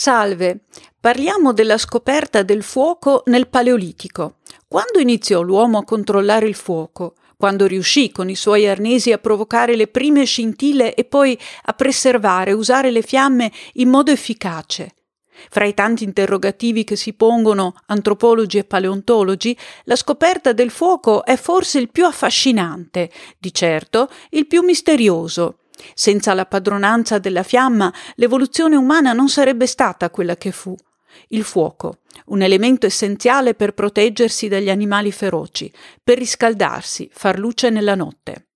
Salve, parliamo della scoperta del fuoco nel Paleolitico. Quando iniziò l'uomo a controllare il fuoco? Quando riuscì con i suoi arnesi a provocare le prime scintille e poi a preservare, usare le fiamme in modo efficace? Fra i tanti interrogativi che si pongono antropologi e paleontologi, la scoperta del fuoco è forse il più affascinante, di certo il più misterioso. Senza la padronanza della fiamma, l'evoluzione umana non sarebbe stata quella che fu. Il fuoco, un elemento essenziale per proteggersi dagli animali feroci, per riscaldarsi, far luce nella notte.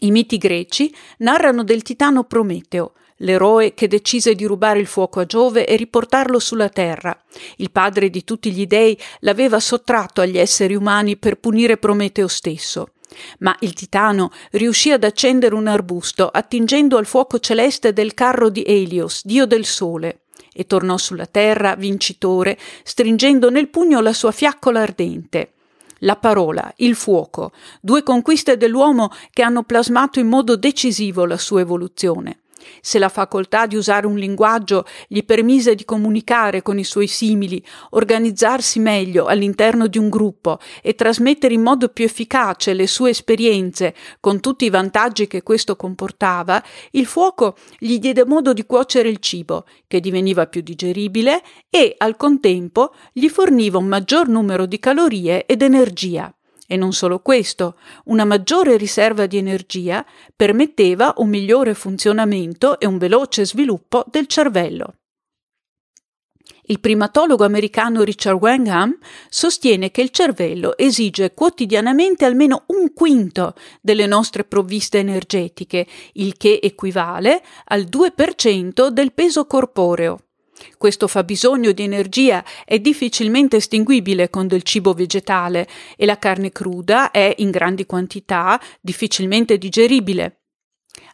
I miti greci narrano del titano Prometeo, l'eroe che decise di rubare il fuoco a Giove e riportarlo sulla terra. Il padre di tutti gli dei l'aveva sottratto agli esseri umani per punire Prometeo stesso. Ma il titano riuscì ad accendere un arbusto attingendo al fuoco celeste del carro di Elios, dio del sole, e tornò sulla terra vincitore, stringendo nel pugno la sua fiaccola ardente. La parola, il fuoco, due conquiste dell'uomo che hanno plasmato in modo decisivo la sua evoluzione. Se la facoltà di usare un linguaggio gli permise di comunicare con i suoi simili, organizzarsi meglio all'interno di un gruppo e trasmettere in modo più efficace le sue esperienze con tutti i vantaggi che questo comportava, il fuoco gli diede modo di cuocere il cibo, che diveniva più digeribile e, al contempo, gli forniva un maggior numero di calorie ed energia. E non solo questo, una maggiore riserva di energia permetteva un migliore funzionamento e un veloce sviluppo del cervello. Il primatologo americano Richard Wangham sostiene che il cervello esige quotidianamente almeno un quinto delle nostre provviste energetiche, il che equivale al 2% del peso corporeo. Questo fabbisogno di energia è difficilmente estinguibile con del cibo vegetale e la carne cruda è in grandi quantità difficilmente digeribile.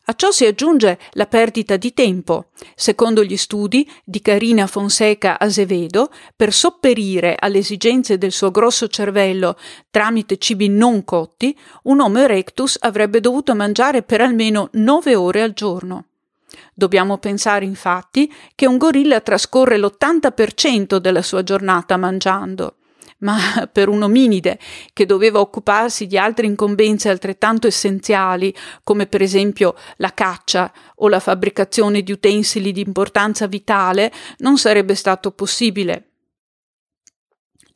A ciò si aggiunge la perdita di tempo. Secondo gli studi di Carina Fonseca Azevedo, per sopperire alle esigenze del suo grosso cervello tramite cibi non cotti, un Homo erectus avrebbe dovuto mangiare per almeno nove ore al giorno. Dobbiamo pensare infatti che un gorilla trascorre l'80% della sua giornata mangiando. Ma per un ominide che doveva occuparsi di altre incombenze altrettanto essenziali, come per esempio la caccia o la fabbricazione di utensili di importanza vitale, non sarebbe stato possibile.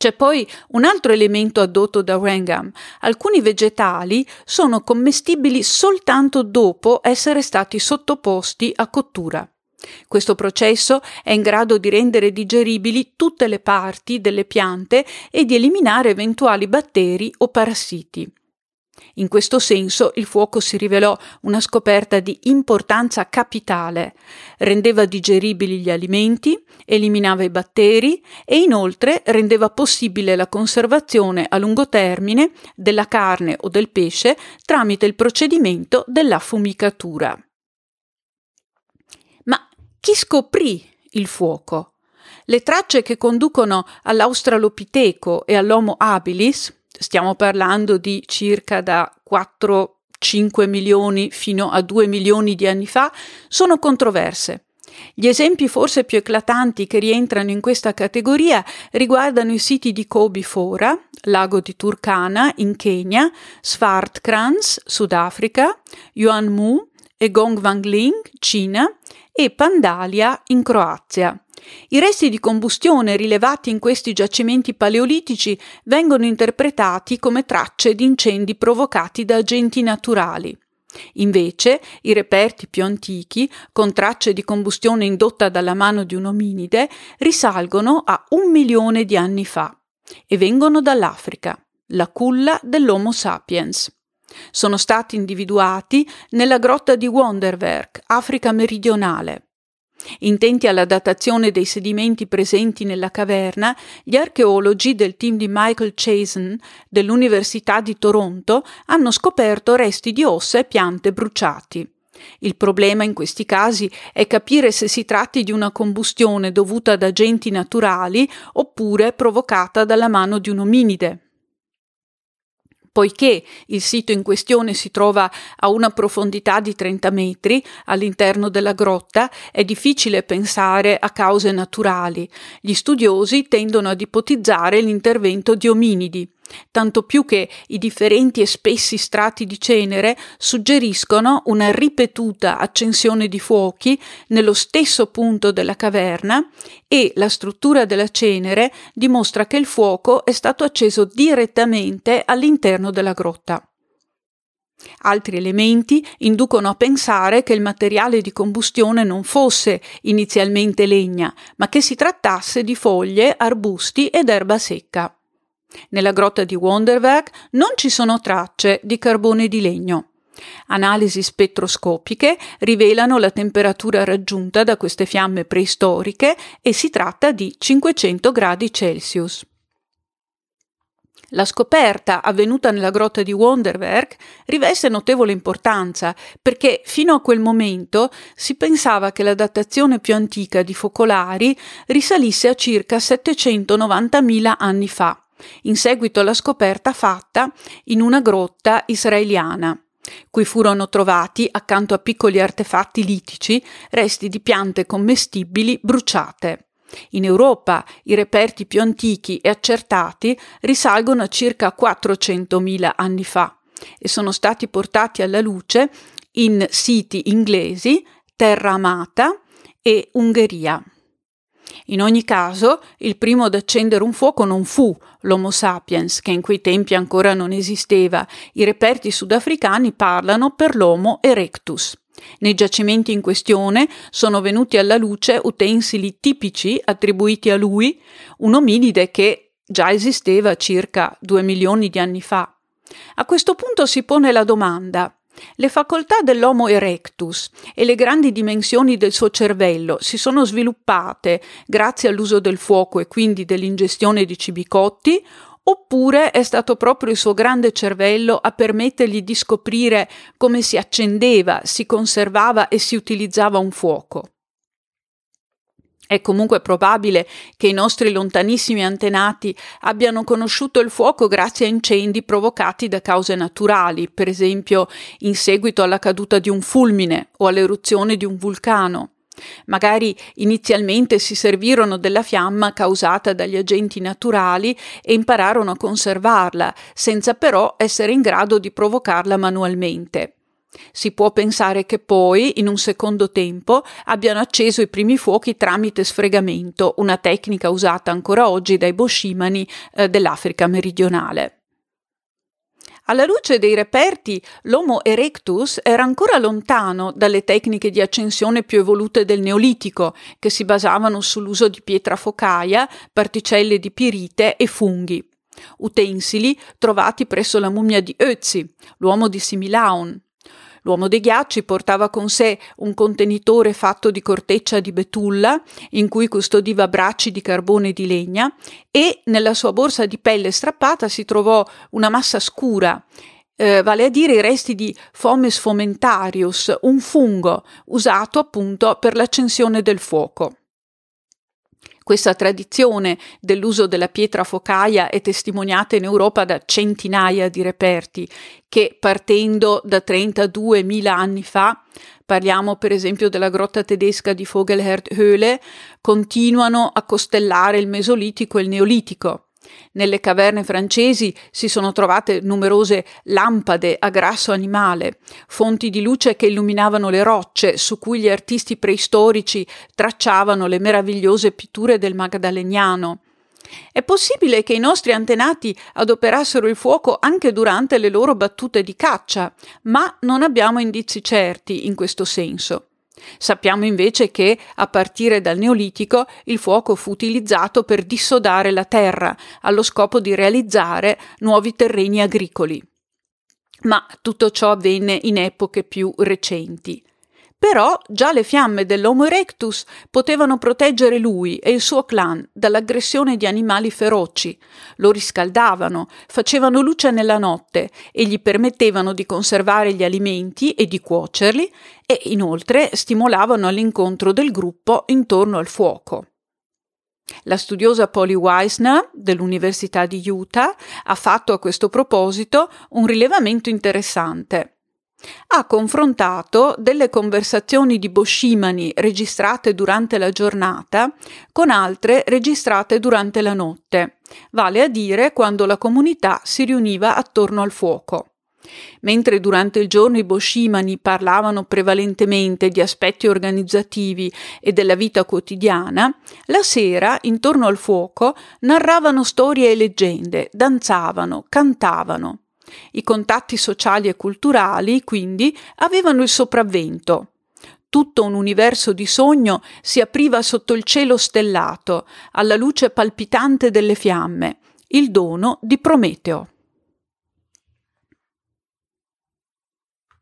C'è poi un altro elemento addotto da Wrangham. Alcuni vegetali sono commestibili soltanto dopo essere stati sottoposti a cottura. Questo processo è in grado di rendere digeribili tutte le parti delle piante e di eliminare eventuali batteri o parassiti. In questo senso il fuoco si rivelò una scoperta di importanza capitale. Rendeva digeribili gli alimenti, eliminava i batteri e inoltre rendeva possibile la conservazione a lungo termine della carne o del pesce tramite il procedimento dell'affumicatura. Ma chi scoprì il fuoco? Le tracce che conducono all'Australopiteco e all'Homo habilis stiamo parlando di circa da 4-5 milioni fino a 2 milioni di anni fa, sono controverse. Gli esempi forse più eclatanti che rientrano in questa categoria riguardano i siti di Kobe Fora, lago di Turkana in Kenya, Svartkrans, Sudafrica, Yuanmu e Gongwangling, Cina e Pandalia in Croazia. I resti di combustione rilevati in questi giacimenti paleolitici vengono interpretati come tracce di incendi provocati da agenti naturali. Invece, i reperti più antichi, con tracce di combustione indotta dalla mano di un ominide, risalgono a un milione di anni fa e vengono dall'Africa, la culla dell'Homo sapiens. Sono stati individuati nella grotta di Wonderwerk, Africa meridionale. Intenti alla datazione dei sedimenti presenti nella caverna, gli archeologi del team di Michael Chasen dell'Università di Toronto hanno scoperto resti di ossa e piante bruciati. Il problema in questi casi è capire se si tratti di una combustione dovuta ad agenti naturali oppure provocata dalla mano di un ominide. Poiché il sito in questione si trova a una profondità di 30 metri all'interno della grotta, è difficile pensare a cause naturali. Gli studiosi tendono ad ipotizzare l'intervento di ominidi, tanto più che i differenti e spessi strati di cenere suggeriscono una ripetuta accensione di fuochi nello stesso punto della caverna e la struttura della cenere dimostra che il fuoco è stato acceso direttamente all'interno della grotta. Altri elementi inducono a pensare che il materiale di combustione non fosse inizialmente legna, ma che si trattasse di foglie, arbusti ed erba secca. Nella grotta di Wonderwerk non ci sono tracce di carbone di legno. Analisi spettroscopiche rivelano la temperatura raggiunta da queste fiamme preistoriche e si tratta di 500 gradi Celsius. La scoperta avvenuta nella grotta di Wonderwerk riveste notevole importanza perché fino a quel momento si pensava che la datazione più antica di focolari risalisse a circa 790.000 anni fa in seguito alla scoperta fatta in una grotta israeliana cui furono trovati, accanto a piccoli artefatti litici, resti di piante commestibili bruciate. In Europa i reperti più antichi e accertati risalgono a circa 400.000 anni fa e sono stati portati alla luce in siti inglesi, Terra Amata e Ungheria. In ogni caso, il primo ad accendere un fuoco non fu l'Homo sapiens, che in quei tempi ancora non esisteva. I reperti sudafricani parlano per l'Homo erectus. Nei giacimenti in questione sono venuti alla luce utensili tipici attribuiti a lui, un ominide che già esisteva circa due milioni di anni fa. A questo punto si pone la domanda le facoltà dell'Homo erectus e le grandi dimensioni del suo cervello si sono sviluppate grazie all'uso del fuoco e quindi dell'ingestione di cibi cotti, oppure è stato proprio il suo grande cervello a permettergli di scoprire come si accendeva, si conservava e si utilizzava un fuoco. È comunque probabile che i nostri lontanissimi antenati abbiano conosciuto il fuoco grazie a incendi provocati da cause naturali, per esempio in seguito alla caduta di un fulmine o all'eruzione di un vulcano. Magari inizialmente si servirono della fiamma causata dagli agenti naturali e impararono a conservarla, senza però essere in grado di provocarla manualmente. Si può pensare che poi, in un secondo tempo, abbiano acceso i primi fuochi tramite sfregamento, una tecnica usata ancora oggi dai boschimani eh, dell'Africa meridionale. Alla luce dei reperti, l'Homo erectus era ancora lontano dalle tecniche di accensione più evolute del Neolitico, che si basavano sull'uso di pietra focaia, particelle di pirite e funghi. Utensili trovati presso la mummia di Ötzi, l'uomo di Similaun, L'uomo dei ghiacci portava con sé un contenitore fatto di corteccia di betulla, in cui custodiva bracci di carbone di legna, e nella sua borsa di pelle strappata si trovò una massa scura, eh, vale a dire i resti di Fomes fomentarius, un fungo usato appunto per l'accensione del fuoco. Questa tradizione dell'uso della pietra focaia è testimoniata in Europa da centinaia di reperti che, partendo da 32.000 anni fa, parliamo per esempio della grotta tedesca di Vogelherdhöhle, continuano a costellare il Mesolitico e il Neolitico. Nelle caverne francesi si sono trovate numerose lampade a grasso animale, fonti di luce che illuminavano le rocce su cui gli artisti preistorici tracciavano le meravigliose pitture del Magdaleniano. È possibile che i nostri antenati adoperassero il fuoco anche durante le loro battute di caccia, ma non abbiamo indizi certi in questo senso. Sappiamo invece che, a partire dal Neolitico, il fuoco fu utilizzato per dissodare la terra, allo scopo di realizzare nuovi terreni agricoli. Ma tutto ciò avvenne in epoche più recenti. Però già le fiamme dell'Homo erectus potevano proteggere lui e il suo clan dall'aggressione di animali feroci, lo riscaldavano, facevano luce nella notte e gli permettevano di conservare gli alimenti e di cuocerli e inoltre stimolavano l'incontro del gruppo intorno al fuoco. La studiosa Polly Weisner dell'Università di Utah ha fatto a questo proposito un rilevamento interessante. Ha confrontato delle conversazioni di Boschimani registrate durante la giornata con altre registrate durante la notte, vale a dire quando la comunità si riuniva attorno al fuoco. Mentre durante il giorno i Boschimani parlavano prevalentemente di aspetti organizzativi e della vita quotidiana, la sera, intorno al fuoco, narravano storie e leggende, danzavano, cantavano. I contatti sociali e culturali, quindi, avevano il sopravvento. Tutto un universo di sogno si apriva sotto il cielo stellato, alla luce palpitante delle fiamme, il dono di Prometeo.